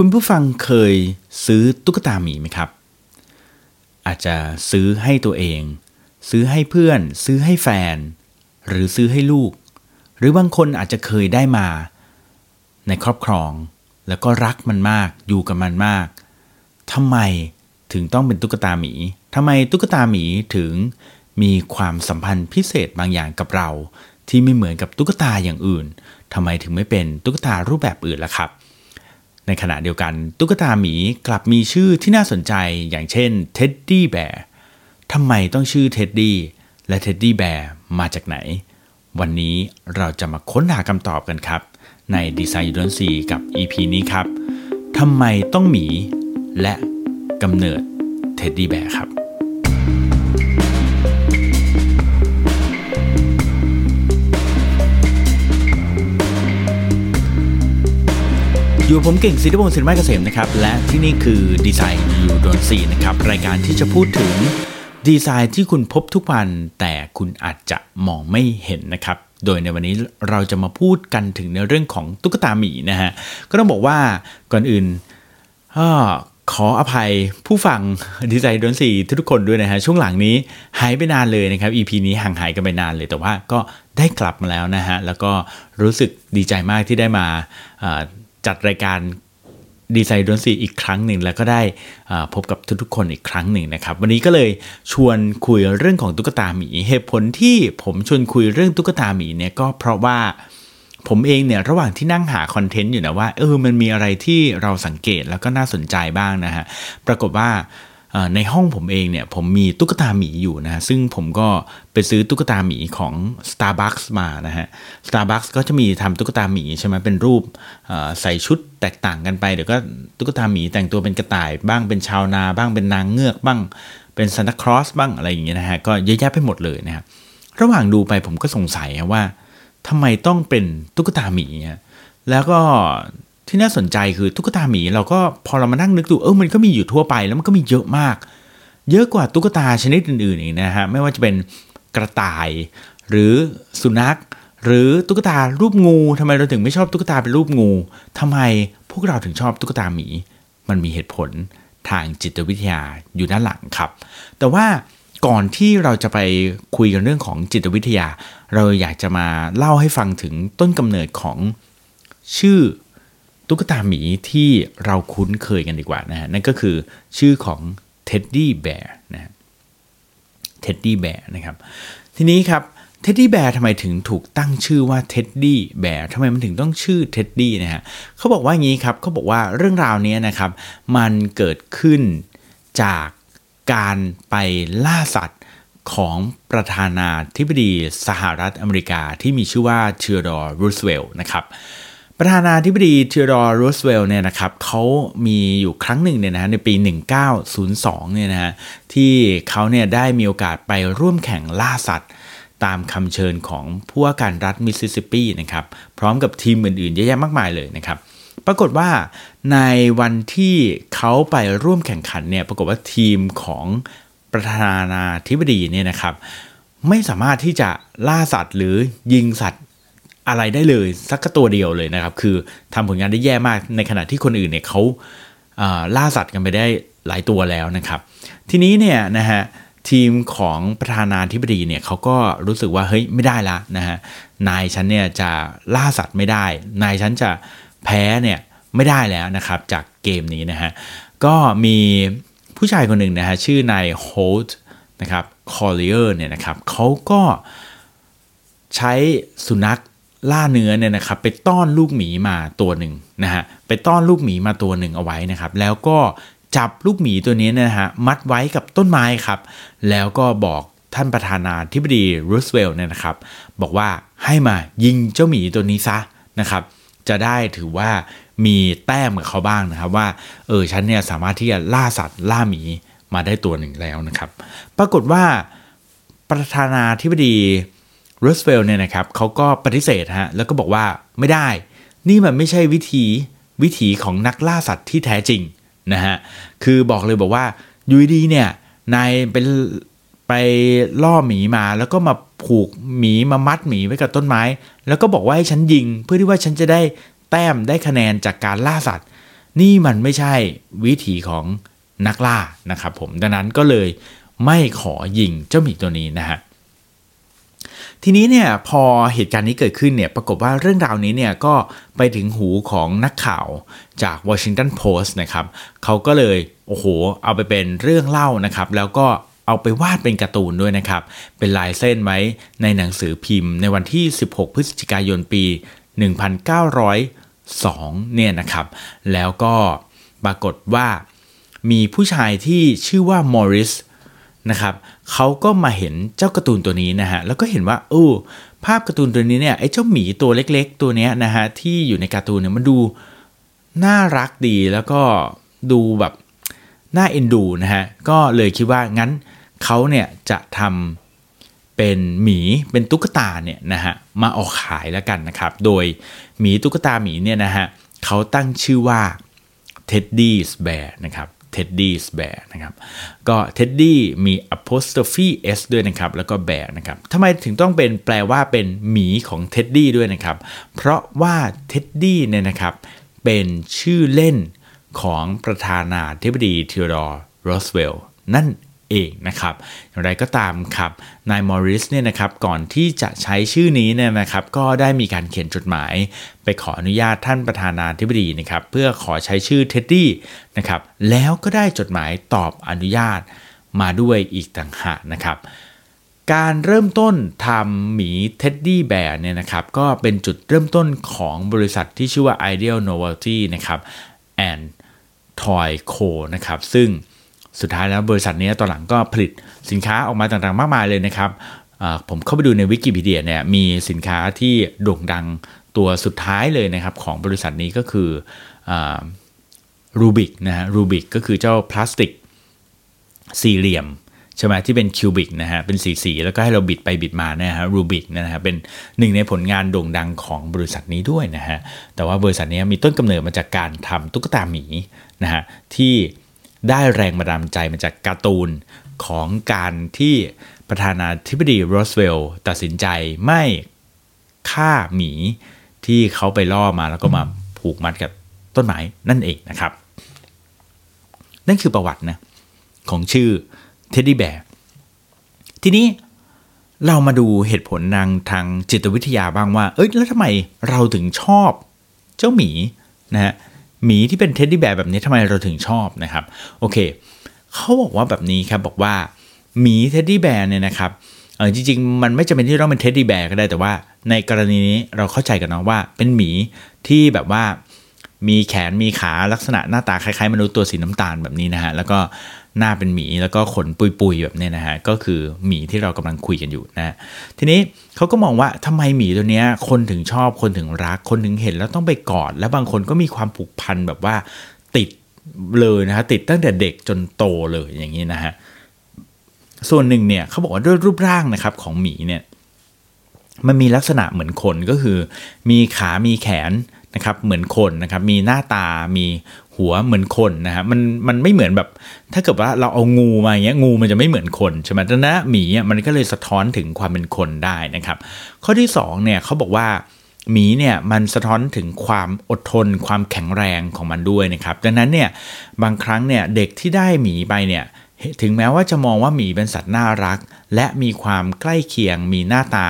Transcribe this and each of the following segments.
คุณผู้ฟังเคยซื้อตุ๊กตาหมีไหมครับ อาจจะซื้อให้ตัวเอง ซื้อให้เพื่อน ซื้อให้แฟน หรือซื้อให้ลูก หรือบางคนอาจจะเคยได้มา ในครอบครอง แล้วก็รักมันมากอยู่กับมันมากทำไมถึงต้องเป็นตุ๊กตาหมีทำไมตุ๊กตาหมีถึงมีความสัมพันธ์พิเศษบางอย่างกับเรา ที่ไม่เหมือนกับตุ๊กตาอย่างอื่นทำไมถึงไม่เป็นตุ๊กตารูปแบบอื่นล่ะครับ ในขณะเดียวกัน ตุ๊กตาหมีกลับมีชื่อที่น่าสนใจอย่างเช่นเท็ดดี้แบร์ทำไมต้องชื่อเท็ดดี้และเท็ดดี้แบร์มาจากไหน วันนี้เราจะมาค้นหาคำตอบกันครับ ใน Design You Don't See กับ EP นี้ครับทำไมต้องหมี และกำเนิดเท็ดดี้แบร์ครับ อยู่ผมเก่งสิทธิพงศ์สินไม้เกษมนะครับและที่นี่คือดีไซน์ยูโดนซีนะครับรายการที่จะพูดถึงดีไซน์ที่คุณพบทุกวันแต่คุณอาจจะมองไม่เห็นนะครับโดยในวันนี้เราจะมาพูดกันถึงในเรื่องของตุ๊กตาหมีนะฮะก็ต้องบอกว่าก่อนอื่นขออภัยผู้ฟังดีไซน์ดนสีทุกคนด้วยนะฮะช่วงหลังนี้หายไปนานเลยนะครับ EP นี้ห่างหายกันไปนานเลย แต่ว่าก็ได้กลับมาแล้วนะฮะแล้วก็รู้สึกดีใจมากที่ได้มา จัดรายการดีไซน์ดนสีอีกครั้งหนึ่ง แล้วก็ได้พบกับทุกๆคนอีกครั้งหนึ่งนะครับ วันนี้ก็เลยชวนคุยเรื่องของตุ๊กตาหมีเหตุผลที่ผมชวนคุยเรื่องตุ๊กตาหมีเนี่ยก็เพราะว่าผมเองเนี่ยระหว่างที่นั่งหาคอนเทนต์อยู่นะว่าเออมันมีอะไรที่เราสังเกตแล้วก็น่าสนใจบ้างนะฮะปรากฏว่า ในห้องผมเองเนี่ยผมมีตุ๊กตาหมีอยู่นะซึ่งผมก็ไปซื้อตุ๊กตาหมีของ Starbucks มานะฮะ Starbucks ก็จะมีทำตุ๊กตาหมีใช่ไหมเป็นรูปใส่ชุดแตกต่างกันไปเดี๋ยวก็ตุ๊กตาหมีแต่งตัวเป็นกระต่าย บ้างเป็นชาวนา บ้างเป็นนางเงือกบ้าง เป็นซานตาคลอสบ้างอะไรอย่างเงี้ยนะฮะก็เยอะแยะไปหมดเลยนะครับระหว่างดูไปผมก็สงสัยว่าทำไมต้องเป็นตุ๊กตาหมีแล้วก็ ที่น่าสนใจคือตุ๊กตาหมีเราก็พอเรามานั่งนึกดูเออมันก็มีอยู่ทั่วไปแล้วมันก็มีเยอะมาก เยอะกว่าตุ๊กตาชนิดอื่นๆอีกนะฮะไม่ว่าจะเป็นกระต่าย หรือสุนัข หรือตุ๊กตารูปงูทำไมเราถึงไม่ชอบตุ๊กตาเป็นรูปงูทำไมพวกเราถึงชอบตุ๊กตาหมี มันมีเหตุผลทางจิตวิทยาอยู่ด้านหลังครับ แต่ว่าก่อนที่เราจะไปคุยกันเรื่องของจิตวิทยา เราอยากจะมาเล่าให้ฟังถึงต้นกำเนิดของชื่อ ตุ๊กตาหมีที่เราคุ้นเคยกันดีกว่านะฮะนั่นก็คือชื่อของเท็ดดี้แบร์นะเท็ดดี้แบร์นะครับ ทีนี้ครับเท็ดดี้แบร์ทำไมถึงถูกตั้งชื่อว่าเท็ดดี้แบร์ทำไมมันถึงต้องชื่อเท็ดดี้นะฮะเขาบอกว่าอย่างนี้ครับเขาบอกว่าเรื่องราวนี้นะครับ มันเกิดขึ้นจากการไปล่าสัตว์ของประธานาธิบดีสหรัฐอเมริกาที่มีชื่อว่าธีโอดอร์รูสเวลต์นะครับ ประธานาธิบดีธีโอดอร์รูสเวลต์เนี่ยนะครับเขามีอยู่ครั้งหนึ่งเนี่ยนะในปี 1902เนี่ยนะฮะที่เขาเนี่ยได้มีโอกาสไปร่วมแข่งล่าสัตว์ ตามคำเชิญของผู้ว่าการรัฐมิสซิสซิปปีนะครับพร้อมกับทีมอื่นๆเยอะแยะมากมายเลยนะครับปรากฏว่าในวันที่เขาไปร่วมแข่งขันเนี่ยปรากฏว่าทีมของประธานาธิบดีเนี่ยนะครับไม่สามารถที่จะล่าสัตว์หรือยิงสัตว์ อะไรได้เลยสักตัวเดียวเลยนะครับ คือทำผลงานได้แย่มากในขณะที่คนอื่นเนี่ยเขาล่าสัตว์กันไปได้หลายตัวแล้วนะครับ ทีนี้เนี่ยนะฮะทีมของประธานาธิบดีเนี่ยเขาก็รู้สึกว่าเฮ้ยไม่ได้ละนะฮะนายฉันเนี่ยจะล่าสัตว์ไม่ได้ นายฉันจะแพ้เนี่ยไม่ได้แล้วนะครับจากเกมนี้นะฮะก็มีผู้ชายคนหนึ่งนะฮะชื่อนายโฮลต์นะครับคอร์เลียร์เนี่ยนะครับเขาก็ใช้สุนัข ล่าเนื้อเนี่ยนะครับไปต้อนลูกหมีมาตัวหนึ่งนะฮะไปต้อนลูกหมีมาตัวหนึ่งเอาไว้นะครับ แล้วก็จับลูกหมีตัวนี้นะฮะมัดไว้กับต้นไม้ครับ แล้วก็บอกท่านประธานาธิบดีรูสเวลล์เนี่ยนะครับ บอกว่าให้มายิงเจ้าหมีตัวนี้ซะนะครับ จะได้ถือว่ามีแต้มกับเขาบ้างนะครับ ว่าเออฉันเนี่ยสามารถที่จะล่าสัตว์ล่าหมีมาได้ตัวหนึ่งแล้วนะครับ ปรากฏว่าประธานาธิบดี รูสเวลเนี่ยนะครับเขาก็ปฏิเสธฮะแล้วก็บอกว่าไม่ได้ นี่มันไม่ใช่วิธีวิถีของนักล่าสัตว์ที่แท้จริงนะฮะคือบอกเลยบอกว่ายูดีเนี่ยนายเป็นไปล่อหมีมาแล้วก็มาผูกหมีมามัดหมีไว้กับต้นไม้ แล้วก็บอกว่าให้ฉันยิง เพื่อที่ว่าฉันจะได้แต้มได้คะแนนจากการล่าสัตว์ นี่มันไม่ใช่วิถีของนักล่านะครับผมดังนั้นก็เลยไม่ขอยิงเจ้าหมีตัวนี้นะฮะ ทีนี้เนี่ยพอเหตุการณ์นี้เกิดขึ้นเนี่ยปรากฏว่าเรื่องราวนี้เนี่ยก็ไปถึงหูของนักข่าวจาก Washington Post นะครับเขาก็เลยโอ้โหเอาไปเป็นเรื่องเล่านะครับแล้วก็เอาไปวาดเป็นการ์ตูนด้วยนะครับ เป็นลายเส้นไว้ในหนังสือพิมพ์ ในวันที่ 16 พฤศจิกายนปี 1902 เนี่ยนะครับ แล้วก็ปรากฏว่ามีผู้ชายที่ชื่อว่ามอริสนะครับ เขาก็มาเห็นเจ้าการ์ตูนตัวนี้นะฮะแล้วก็เห็นว่าโอ้ภาพการ์ตูนตัวนี้เนี่ยไอ้เจ้าหมีตัวเล็ก ๆ ตัวเนี้ยนะฮะที่อยู่ในการ์ตูนเนี่ยมันดูน่ารักดีแล้วก็ดูแบบน่าเอ็นดูนะฮะก็เลยคิดว่างั้นเขาเนี่ยจะทำเป็นหมีเป็นตุ๊กตาเนี่ยนะฮะมาออกขายแล้วกันนะครับ โดยหมีตุ๊กตาหมีเนี่ยนะฮะเขาตั้งชื่อว่า Teddy's Bear นะครับ Teddy's Bear นะครับก็ Teddy มี apostrophe s ด้วยนะครับ แล้วก็ bear นะครับทำไมถึงต้องเป็นแปลว่าเป็นหมีของ Teddy ด้วยนะครับ เพราะว่า Teddy เนี่ยนะครับ เป็นชื่อเล่นของประธานาธิบดีธีโอดอร์ รูสเวลต์นั่น เองนะครับอย่างไรก็ตามครับนายมอริสเนี่ยนะครับก่อนที่จะใช้ชื่อนี้เนี่ยนะครับก็ได้มีการเขียนจดหมาย ไปขออนุญาตท่านประธานาธิบดีนะครับเพื่อขอใช้ชื่อเท็ดดี้นะครับแล้วก็ได้จดหมายตอบอนุญาตมาด้วยอีกต่างหากนะครับการเริ่มต้นทำหมีเท็ดดี้แบร์เนี่ยนะครับก็เป็นจุดเริ่มต้นของบริษัทที่ชื่อว่า Ideal Novelty นะครับ and Toy Co นะครับซึ่ง สุดท้ายแล้วบริษัทนี้ตอนหลังก็ผลิตสินค้าออกมาต่างๆ มากมายเลยนะครับผมเข้าไปดูในวิกิพีเดียเนี่ยมีสินค้าที่โด่งดังตัวสุดท้ายเลยนะครับของบริษัทนี้ก็คือรูบิกนะฮะรูบิกก็คือเจ้าพลาสติกสี่เหลี่ยมใช่ไหมที่เป็นคิวบิกนะฮะเป็นสีสีแล้วก็ให้เราบิดไปบิดมานะฮะรูบิกนะฮะเป็นหนึ่งในผลงานโด่งดังของบริษัทนี้ด้วยนะฮะแต่ว่าบริษัทนี้มีต้นกำเนิดมาจากการทำตุ๊กตาหมีนะฮะที่ ได้แรงบันดาลใจมาจากการ์ตูนของการที่ประธานาธิบดีรูสเวลต์ตัดสินใจไม่ฆ่าหมีที่เขาไปล่ามาแล้วก็มาผูกมัดกับต้นไม้นั่นเองนะครับ นั่นคือประวัตินะของชื่อเท็ดดี้แบร์ทีนี้เรามาดูเหตุผลในทางจิตวิทยาบ้างว่า เอ้ยแล้วทำไมเราถึงชอบเจ้าหมีนะฮะ หมีที่เป็นเท็ดดี้แบร์แบบนี้ทำไมเราถึงชอบนะครับ โอเคเขาบอกว่าแบบนี้ครับบอกว่าหมีเท็ดดี้แบร์เนี่ยนะครับเออจริงๆ มันไม่จำเป็นที่ต้องเป็นเท็ดดี้แบร์ก็ได้แต่ว่า ในกรณีนี้เราเข้าใจกันนะว่าเป็นหมีที่แบบว่ามีแขนมีขาลักษณะหน้าตาคล้ายๆมนุษย์ตัวสีน้ำตาลแบบนี้นะฮะแล้วก็ หน้าเป็นหมีแล้วก็ขนปุยๆแบบนี้นะฮะก็คือหมีที่เรากำลังคุยกันอยู่นะทีนี้เขาก็มองว่าทำไมหมีตัวเนี้ยคนถึงชอบคนถึงรัก คนถึงเห็นแล้วต้องไปกอด แล้วบางคนก็มีความผูกพันแบบว่าติดเลยนะฮะติดตั้งแต่เด็กจนโตเลยอย่างนี้นะฮะส่วนหนึ่งเนี่ยเขาบอกว่าด้วยรูปร่างนะครับของหมีเนี่ยมันมีลักษณะเหมือนคนก็คือ มีขา มีแขนนะครับ เหมือนคนนะครับ มีหน้าตา มี หัวเหมือนคนนะฮะมันมันไม่เหมือนแบบ ถ้าเกิดว่าเราเอางูมาอย่างเงี้ยงูมันจะไม่เหมือนคนใช่ไหมแต่นะหมีอะมันก็เลยสะท้อนถึงความเป็นคนได้นะครับ ข้อที่2เนี่ยเขาบอกว่าหมีเนี่ยมันสะท้อนถึงความอดทน ความแข็งแรงของมันด้วยนะครับดังนั้นเนี่ยบางครั้งเนี่ยเด็กที่ได้หมีไปเนี่ยถึงแม้ว่าจะมองว่าหมีเป็นสัตว์น่ารัก และมีความใกล้เคียง มีหน้าตา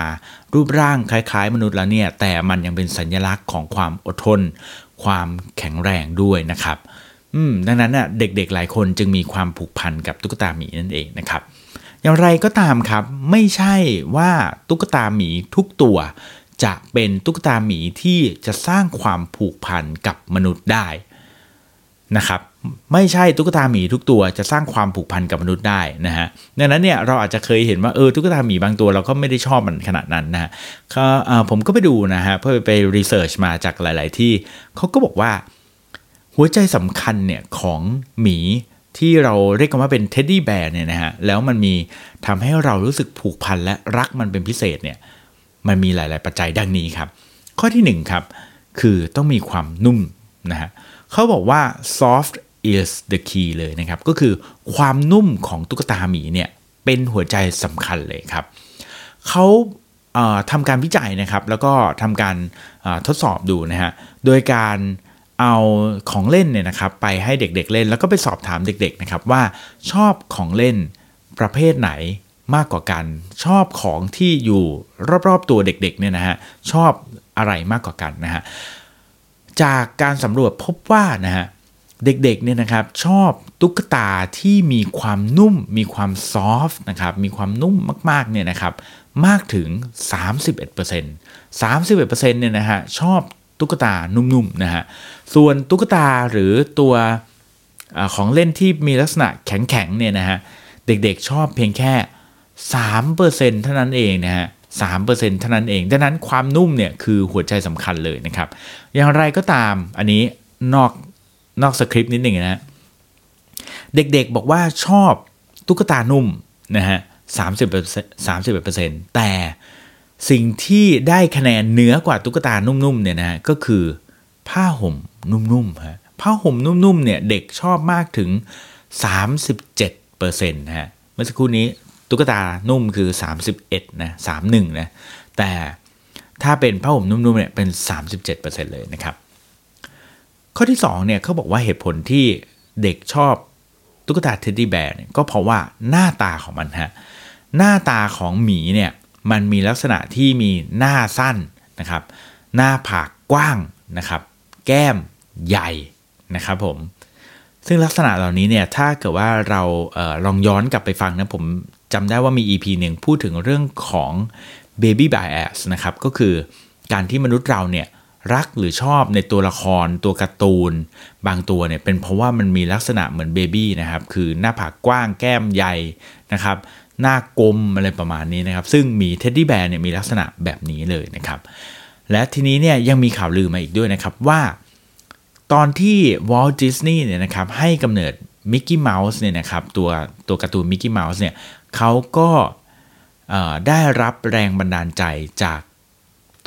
รูปร่างคล้าย ๆ มนุษย์แล้วเนี่ยแต่มันยังเป็นสัญลักษณ์ของความอดทน ความแข็งแรงด้วยนะครับดังนั้นน่ะเด็กๆหลายคนจึงมีความผูกพันกับตุ๊กตาหมีนั่นเองนะครับ อย่างไรก็ตามครับไม่ใช่ว่าตุ๊กตาหมีทุกตัว จะเป็นตุ๊กตาหมีที่จะสร้างความผูกพันกับมนุษย์ได้นะครับ ไม่ใช่ตุ๊กตาหมีทุกตัวจะสร้างความผูกพันกับมนุษย์ได้นะฮะดังนั้นเนี่ยเราอาจจะเคยเห็นว่าเออตุ๊กตาหมีบางตัวเราก็ไม่ได้ชอบมันขนาดนั้นนะฮะผมก็ไปดูนะฮะเพื่อไป research มาจากหลาย ๆ ที่เขาก็บอกว่า หัวใจสำคัญเนี่ยของหมีที่เราเรียกกันว่าเป็นเท็ดดี้แบร์เนี่ยนะฮะแล้วมันมีทำให้เรารู้สึกผูกพันและรักมันเป็นพิเศษเนี่ยมันมีหลาย ๆ ปัจจัยดังนี้ครับ ข้อที่1ครับคือต้องมีความนุ่มนะฮะเขาบอกว่า soft is the key เลยนะครับ ก็คือความนุ่มของตุ๊กตาหมีเนี่ยเป็นหัวใจสำคัญเลยครับเขาทำการวิจัยนะครับ แล้วก็ทำการทดสอบดูนะฮะโดยการเอาของเล่นเนี่ยนะครับไปให้เด็กๆเล่น แล้วก็ไปสอบถามเด็กๆนะครับว่าชอบของเล่นประเภทไหนมากกว่ากัน ชอบของที่อยู่รอบๆตัวเด็กๆเนี่ยนะฮะชอบอะไรมากกว่ากันนะฮะจากการสำรวจพบว่านะฮะ เด็กๆเนี่ยนะครับชอบตุ๊กตาที่มีความนุ่ม มีความซอฟต์นะครับมีความนุ่มมากๆเนี่ยนะครับมากถึง 31% 31%เนี่ยนะฮะชอบตุ๊กตานุ่มๆนะฮะส่วนตุ๊กตาหรือตัวอของเล่นที่มีลักษณะแข็งๆเนี่ยนะฮะเด็กๆชอบเพียงแค่ 3%เท่านั้นเองนะฮะ3%เท่านั้นเอง ดังนั้นความนุ่มเนี่ยคือหัวใจสำคัญเลยนะครับ อย่างไรก็ตามอันนี้นอก นอกสคริปต์นิดหนึ่งนะเด็กๆบอกว่าชอบตุ๊กตานุ่มนะฮะ30% 31%แต่สิ่งที่ได้คะแนนเหนือกว่าตุ๊กตานุ่มๆเนี่ยนะก็คือผ้าห่มนุ่มๆฮะผ้าห่มนุ่มๆเนี่ยเด็กชอบมากถึง 37%นะฮะเมื่อสักครู่นี้ตุ๊กตานุ่มคือ 31นะ31นะแต่ถ้าเป็นผ้าห่มนุ่มๆเนี่ยเป็น 37%เลยนะครับ ข้อที่2เนี่ยเขาบอกว่าเหตุผลที่เด็กชอบตุ๊กตาเท็ดดี้แบร์เนี่ยก็เพราะว่าหน้าตาของมันฮะหน้าตาของหมีเนี่ยมันมีลักษณะที่มีหน้าสั้นนะครับ หน้าผากกว้างนะครับ แก้มใหญ่นะครับผมซึ่งลักษณะเหล่านี้เนี่ยถ้าเกิดว่าเราเออลองย้อนกลับไปฟังนะผมจำได้ว่ามี EP หนึ่งพูดถึงเรื่องของ baby bias นะครับก็คือการที่มนุษย์เราเนี่ย รักหรือชอบในตัวละคร ตัวการ์ตูน บางตัวเนี่ยเป็นเพราะว่ามันมีลักษณะเหมือน baby นะครับ คือหน้าผากกว้างแก้มใหญ่นะครับ หน้ากลมอะไรประมาณนี้นะครับ ซึ่งหมีเท็ดดี้แบร์เนี่ยมีลักษณะแบบนี้เลยนะครับ และทีนี้เนี่ยยังมีข่าวลือมาอีกด้วยนะครับว่า ตอนที่วอลต์ดิสนีย์เนี่ยนะครับให้กำเนิดมิกกี้เมาส์เนี่ยนะครับตัวตัวการ์ตูนมิกกี้เมาส์เนี่ยเขาก็ได้รับแรงบันดาลใจจาก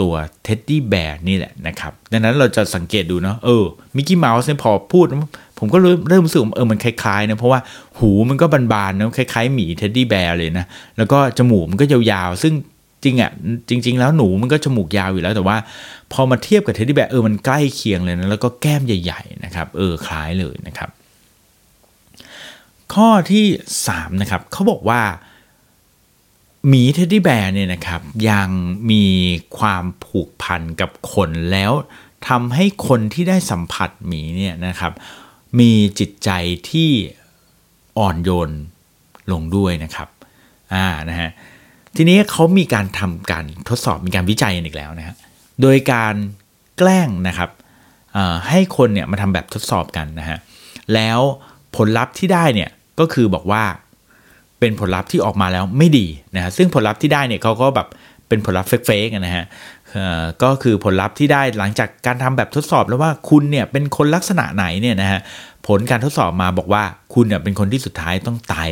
ตัวเท็ดดี้แบร์นี่แหละนะครับ ดังนั้นเราจะสังเกตดูเนาะเออมิกกี้เมาส์เนี่ยพอพูด ผมก็เริ่มรู้สึกเออมันคล้ายๆนะเพราะว่าหูมันก็บานๆนะคล้ายๆหมีเท็ดดี้แบร์เลยนะ แล้วก็จมูกมันก็ยาวๆ ซึ่งจริงอะจริง ๆ แล้วหนูมันก็จมูกยาวอยู่แล้วแต่ว่า พอมาเทียบกับเท็ดดี้แบร์เออมันใกล้เคียงเลยนะแล้วก็แก้มใหญ่ๆนะครับเออคล้ายเลยนะครับ ข้อที่3นะครับเขาบอกว่า หมีเท็ดดี้แบร์เนี่ยนะครับยังมีความผูกพันกับคนแล้วทำให้คนที่ได้สัมผัสหมีเนี่ยนะครับ มีจิตใจที่อ่อนโยนลงด้วยนะครับอ่านะฮะทีนี้เขามีการทำการทดสอบมีการวิจัยอีกแล้วนะฮะโดยการแกล้งนะครับให้คนเนี่ยมาทำแบบทดสอบกันนะฮะแล้วผลลัพธ์ที่ได้เนี่ยก็คือบอกว่า เป็นผลลัพธ์ที่ออกมาแล้วไม่ดีนะฮะซึ่งผลลัพธ์ที่ได้เนี่ยเขาก็แบบเป็นผลลัพธ์เฟกๆนะฮะก็คือผลลัพธ์ที่ได้หลังจากการทำแบบทดสอบแล้วว่าคุณเนี่ยเป็นคนลักษณะไหนเนี่ยนะฮะผลการทดสอบมาบอกว่าคุณเนี่ยเป็นคนที่สุดท้ายต้องตาย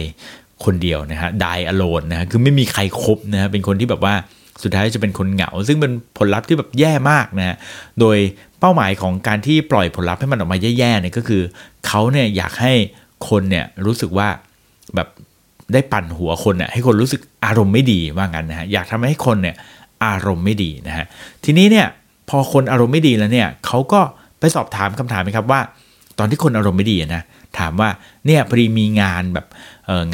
คนเดียวนะฮะดายอโลนนะฮะคือไม่มีใครครบนะฮะเป็นคนที่แบบว่าสุดท้ายจะเป็นคนเหงา ซึ่งเป็นผลลัพธ์ที่แบบแย่มากนะฮะโดยเป้าหมายของการที่ปล่อยผลลัพธ์ให้มันออกมาแย่ๆเนี่ยก็คือเขาเนี่ยอยากให้คนเนี่ยรู้สึกว่าแบบ ได้ปั่นหัวคนเนี่ยให้คนรู้สึกอารมณ์ไม่ดีว่างั้นนะฮะอยากทำให้คนเนี่ยอารมณ์ไม่ดีนะฮะทีนี้เนี่ยพอคนอารมณ์ไม่ดีแล้วเนี่ยเขาก็ไปสอบถามคำถามไหมครับว่า ตอนที่คนอารมณ์ไม่ดีนะถามว่าเนี่ยพอดีมีงานแบบ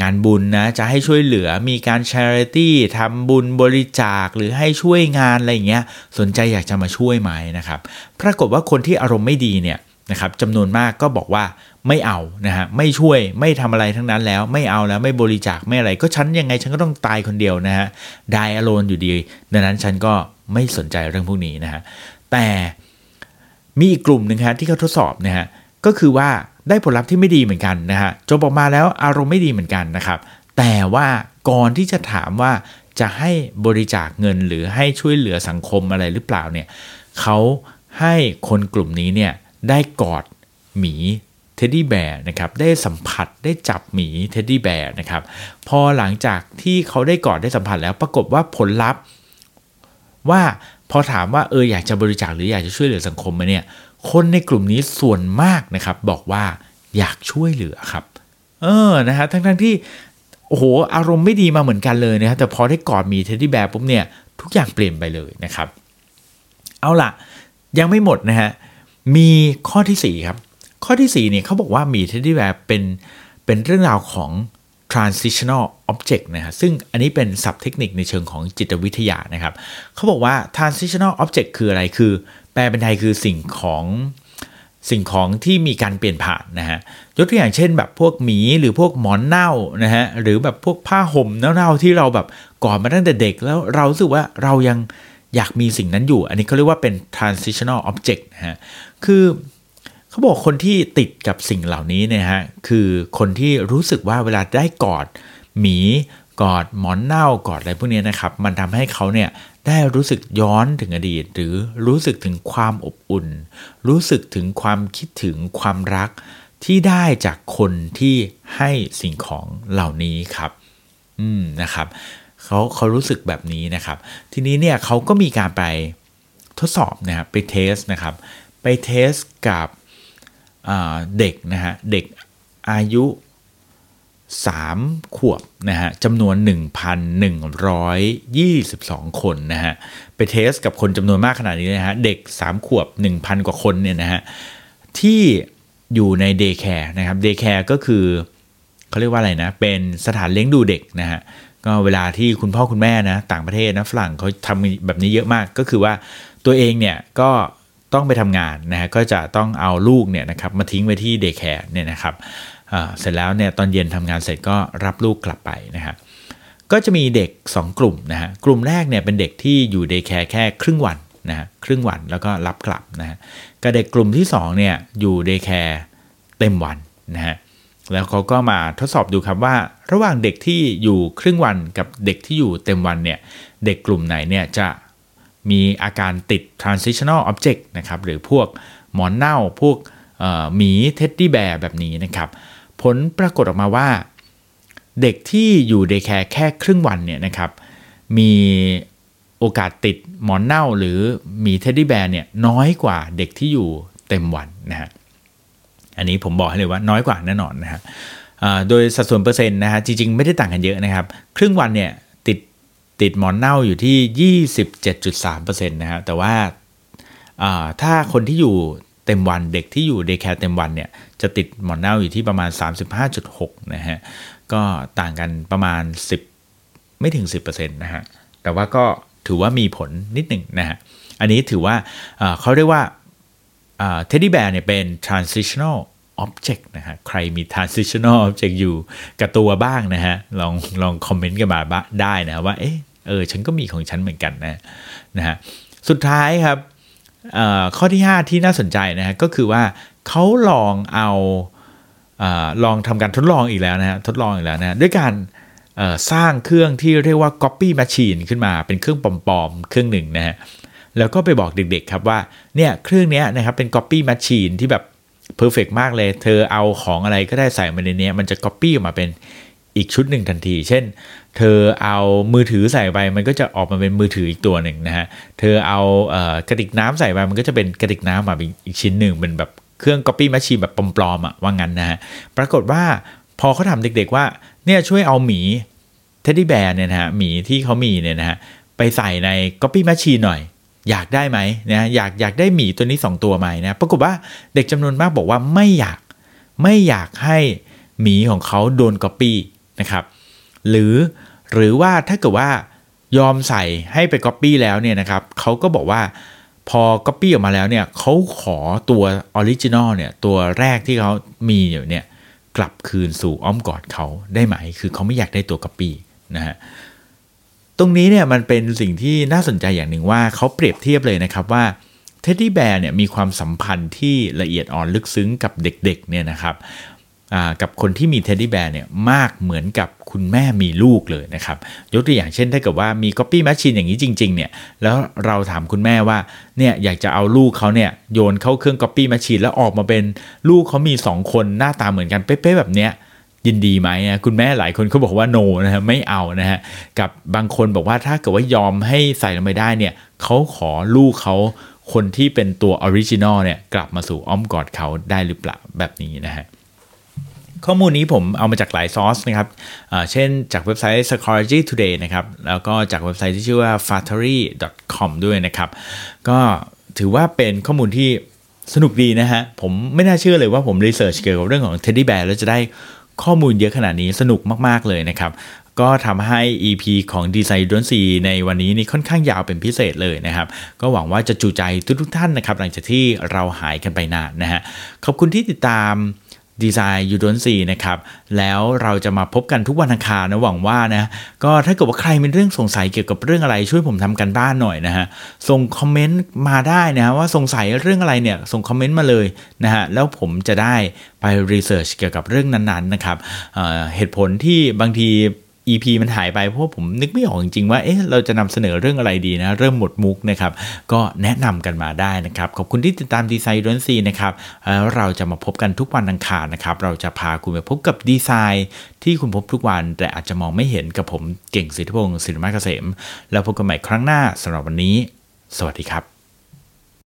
งานบุญนะจะให้ช่วยเหลือมีการช h a r i t y ทำบุญบริจาคหรือให้ช่วยงานอะไรอย่างเงี้ยสนใจอยากจะมาช่วยไหมนะครับปรากฏว่าคนที่อารมณ์ไม่ดีเนี่ย นะครับจำนวนมากก็บอกว่าไม่เอานะฮะไม่ช่วยไม่ทำอะไรทั้งนั้นแล้วไม่เอาแล้วไม่บริจาคไม่อะไร ก็ฉันยังไงฉันก็ต้องตายคนเดียวนะฮะดายอโลนอยู่ดี ดังนั้นฉันก็ไม่สนใจเรื่องพวกนี้นะฮะแต่มีอีกกลุ่มหนึ่งฮะที่เขาทดสอบนะฮะก็คือว่าได้ผลลัพธ์ที่ไม่ดีเหมือนกันนะฮะจบออกมาแล้วอารมณ์ไม่ดีเหมือนกันนะครับ แต่ว่าก่อนที่จะถามว่าจะให้บริจาคเงินหรือให้ช่วยเหลือสังคมอะไรหรือเปล่าเนี่ยเขาให้คนกลุ่มนี้เนี่ย ได้กอดหมีเท็ดดี้แบร์นะครับได้สัมผัสได้จับหมีเท็ดดี้แบร์นะครับพอหลังจากที่เขาได้กอดได้สัมผัสแล้วปรากฏว่าผลลัพธ์ ว่าพอถามว่าเอออยากจะบริจาคหรืออยากจะช่วยเหลือสังคมไหมเนี่ยคนในกลุ่มนี้ส่วนมากนะครับบอกว่าอยากช่วยเหลือครับ เออนะฮะทั้งทั้งที่โอ้โหอารมณ์ไม่ดีมาเหมือนกันเลยนะฮะแต่พอได้กอดมีเท็ดดี้แบร์ปุ๊บเนี่ยทุกอย่างเปลี่ยนไปเลยนะครับ เอาล่ะ ยังไม่หมดนะฮะ มีข้อที่ 4 ครับ ข้อที่ 4 เนี่ยเขาบอกว่ามี teddy bear เป็นเป็นเรื่องราวของ transitional object นะฮะซึ่งอันนี้เป็นศัพท์เทคนิคในเชิงของจิตวิทยานะครับเขาบอกว่า transitional object คืออะไรคือ แปลเป็นไทยคือสิ่งของสิ่งของที่มีการเปลี่ยนผ่านนะฮะยกตัวอย่างเช่นแบบพวกหมีหรือพวกหมอนเน่านะฮะหรือแบบพวกผ้าห่มเน่าๆที่เราแบบก่อนมาตั้งแต่เด็กแล้วเราสึกว่าเรายัง อยากมีสิ่งนั้นอยู่ อันนี้เขาเรียกว่าเป็น transitional object นะฮะคือเขาบอกคนที่ติดกับสิ่งเหล่านี้เนี่ยฮะคือคนที่รู้สึกว่าเวลาได้กอดหมีกอดหมอนเน่ากอดอะไรพวกนี้นะครับ มันทำให้เขาเนี่ยได้รู้สึกย้อนถึงอดีต หรือรู้สึกถึงความอบอุ่น รู้สึกถึงความคิดถึงความรักที่ได้จากคนที่ให้สิ่งของเหล่านี้ครับ อืมนะครับ เขาเขารู้สึกแบบนี้นะครับ ทีนี้เนี่ยเขาก็มีการไปทดสอบนะครับไป test นะครับไป test กับเด็กนะฮะเด็กอายุ 3 ขวบนะฮะจำนวน 1,122 คนนะฮะไป test กับคนจำนวนมากขนาดนี้นะฮะเด็ก 3 ขวบ 1,000 กว่าคนเนี่ยนะฮะที่อยู่ใน daycare นะครับ daycare ก็คือเขาเรียกว่าอะไรนะ เป็นสถานเลี้ยงดูเด็กนะฮะ ก็เวลาที่คุณพ่อคุณแม่นะต่างประเทศนะฝรั่งเขาทำแบบนี้เยอะมาก ก็คือว่าตัวเองเนี่ยก็ต้องไปทำงานนะฮะก็จะต้องเอาลูกเนี่ยนะครับมาทิ้งไว้ที่ daycare เนี่ยนะครับเสร็จแล้วเนี่ยตอนเย็นทำงานเสร็จก็รับลูกกลับไปนะฮะก็จะมีเด็ก 2 กลุ่มนะฮะกลุ่มแรกเนี่ยเป็นเด็กที่อยู่ daycare แค่ครึ่งวันนะฮะครึ่งวันแล้วก็รับกลับนะฮะกับเด็กกลุ่มที่2เนี่ยอยู่ daycareเต็มวันนะฮะ แล้วเขาก็มาทดสอบดูครับว่า ระหว่างเด็กที่อยู่ครึ่งวันกับเด็กที่อยู่เต็มวันเนี่ยเด็กกลุ่มไหนเนี่ยจะมีอาการติด transitional object นะครับหรือพวกหมอนเน่าพวกหมี teddy bear แบบนี้นะครับ ผลปรากฏออกมาว่า เด็กที่อยู่ daycare แค่ครึ่งวันเนี่ยนะครับ มีโอกาสติดหมอนเน่าหรือหมี teddy bear เนี่ยน้อยกว่าเด็กที่อยู่เต็มวันนะฮะ อันนี้ผมบอกให้เลยว่าน้อยกว่าแน่นอนนะฮะโดยสัดส่วนเปอร์เซ็นต์นะฮะจริงๆ ไม่ได้ต่างกันเยอะนะครับ ครึ่งวันเนี่ยติดติดหมอนเน่าอยู่ที่ 27.3%นะฮะแต่ว่าถ้าคนที่อยู่เต็มวันเด็กที่อยู่ daycare เต็มวันเนี่ยจะติดหมอนเน่าอยู่ที่ประมาณ 35.6นะฮะก็ต่างกันประมาณ 10 ไม่ถึง 10%นะฮะแต่ว่าก็ถือว่ามีผลนิดหนึ่งนะฮะอันนี้ถือว่าเขาเรียกว่า เท็ดดี้แบร์เนี่ยเป็น transitional object นะฮะใครมี transitional object อยู่กับตัวบ้างนะฮะลองลองคอมเมนต์กันมาได้นะว่าเออเออฉันก็มีของฉันเหมือนกันนะนะฮะสุดท้ายครับข้อที่ 5 ที่น่าสนใจนะฮะก็คือว่าเขาลองเอาลองทำการทดลองอีกแล้วนะฮะทดลองอีกแล้วนะด้วยการสร้างเครื่องที่เรียกว่า copy machine ขึ้นมาเป็นเครื่องปลอมๆ เครื่องหนึ่งนะฮะ แล้วก็ไปบอกเด็กๆครับว่าเนี่ยเครื่องนี้นะครับเป็น copy machine ที่แบบเพอร์เฟกมากเลย เธอเอาของอะไรก็ได้ใส่มาในนี้มันจะ copy ออกมาเป็นอีกชุดหนึ่งทันที เช่น เธอเอามือถือใส่ไป มันก็จะออกมาเป็นมือถืออีกตัวหนึ่งนะฮะ เธอเอาเอกระติกน้ำใส่ไป มันก็จะเป็นกระติกน้ำมาอีกชิ้นหนึ่งเป็นแบบเครื่อง copy machine แบบปลอมๆอะว่างั้นนะฮะ ปรากฏว่าพอเขาทำเด็กๆว่าเนี่ยช่วยเอาหมี teddy bear เนี่ยนะฮะหมีที่เขามีเนี่ยนะฮะไปใส่ใน copy machine หน่อย อยากได้ไหมนะอยากอยากได้หมีตัวนี้ 2 ตัวไหมนะปรากฏว่าเด็กจำนวนมากบอกว่าไม่อยากไม่อยากให้หมีของเขาโดนก๊อปปี้นะครับหรือหรือว่าถ้าเกิดว่ายอมใส่ให้ไปก๊อปปี้แล้วเนี่ยนะครับเขาก็บอกว่าพอก๊อปปี้ออกมาแล้วเนี่ยเขาขอตัว original เนี่ยตัวแรกที่เขามีอยู่เนี่ยกลับคืนสู่อ้อมกอดเขาได้ไหม คือเขาไม่อยากได้ตัวก๊อปปี้นะฮะ ตรงนี้เนี่ยมันเป็นสิ่งที่น่าสนใจอย่างหนึ่งว่าเขาเปรียบเทียบเลยนะครับว่า teddy bear เนี่ยมีความสัมพันธ์ที่ละเอียดอ่อนลึกซึ้งกับเด็กๆเนี่ยนะครับกับคนที่มี teddy bear เนี่ยมากเหมือนกับคุณแม่มีลูกเลยนะครับ ยกตัวอย่างเช่นถ้าเกิดว่ามี Copy Machine อย่างนี้จริงๆเนี่ยแล้วเราถามคุณแม่ว่าเนี่ยอยากจะเอาลูกเขาเนี่ยโยนเข้าเครื่อง Copy Machine แล้วออกมาเป็นลูกเขามี 2 คนหน้าตาเหมือนกันเป๊ะๆแบบเนี้ย ยินดีไหมคุณแม่หลายคนเขาบอกว่า no นะฮะไม่เอานะฮะกับบางคนบอกว่าถ้าเกิดว่ายอมให้ใส่ลงไปได้เนี่ยเขาขอลูกเขาคนที่เป็นตัว original เนี่ยกลับมาสู่อ้อมกอดเขาได้หรือเปล่าแบบนี้นะฮะข้อมูลนี้ผมเอามาจากหลายซอสนะครับ เช่นจากเว็บไซต์ Psychology Today นะครับ แล้วก็จากเว็บไซต์ที่ชื่อว่า f a t e r y com ด้วยนะครับ ก็ถือว่าเป็นข้อมูลที่สนุกดีนะฮะ ผมไม่น่าเชื่อเลยว่าผม research เกี่ยวกับเรื่องของ teddy bear แล้วจะได้ ข้อมูลเยอะขนาดนี้สนุกมาก ๆ เลยนะครับ ก็ทำให้ EP ของ Design You Don't See ในวันนี้นี่ค่อนข้างยาวเป็นพิเศษเลยนะครับ ก็หวังว่าจะจุใจทุกๆท่านนะครับ หลังจากที่เราหายกันไปนานนะฮะขอบคุณที่ติดตาม Design You Don't See นะครับ แล้วเราจะมาพบกันทุกวันอังคารนะหวังว่านะ ก็ถ้าเกิดว่าใครมีเรื่องสงสัยเกี่ยวกับเรื่องอะไรช่วยผมทำการบ้านหน่อยนะฮะ ส่งคอมเมนต์มาได้นะว่าสงสัยเรื่องอะไรเนี่ย ส่งคอมเมนต์มาเลยนะฮะ แล้วผมจะได้ไป research เกี่ยวกับเรื่องนั้นๆนะครับเหตุผลที่บางที EP มันหายไปเพราะผมนึกไม่ออกจริงๆว่าเอ๊ะเราจะนำเสนอเรื่องอะไรดีนะ เริ่มหมดมุกนะครับ ก็แนะนำกันมาได้นะครับ ขอบคุณที่ติดตาม Design You Don't See นะครับแล้วเราจะมาพบกันทุกวันอังคารนะครับ เราจะพาคุณไปพบกับดีไซน์ที่คุณพบทุกวัน แต่อาจจะมองไม่เห็นกับผมเก่งสิทธิพงศ์ศิริมาเกษม แล้วพบกันใหม่ครั้งหน้าสำหรับวันนี้ สวัสดีครับ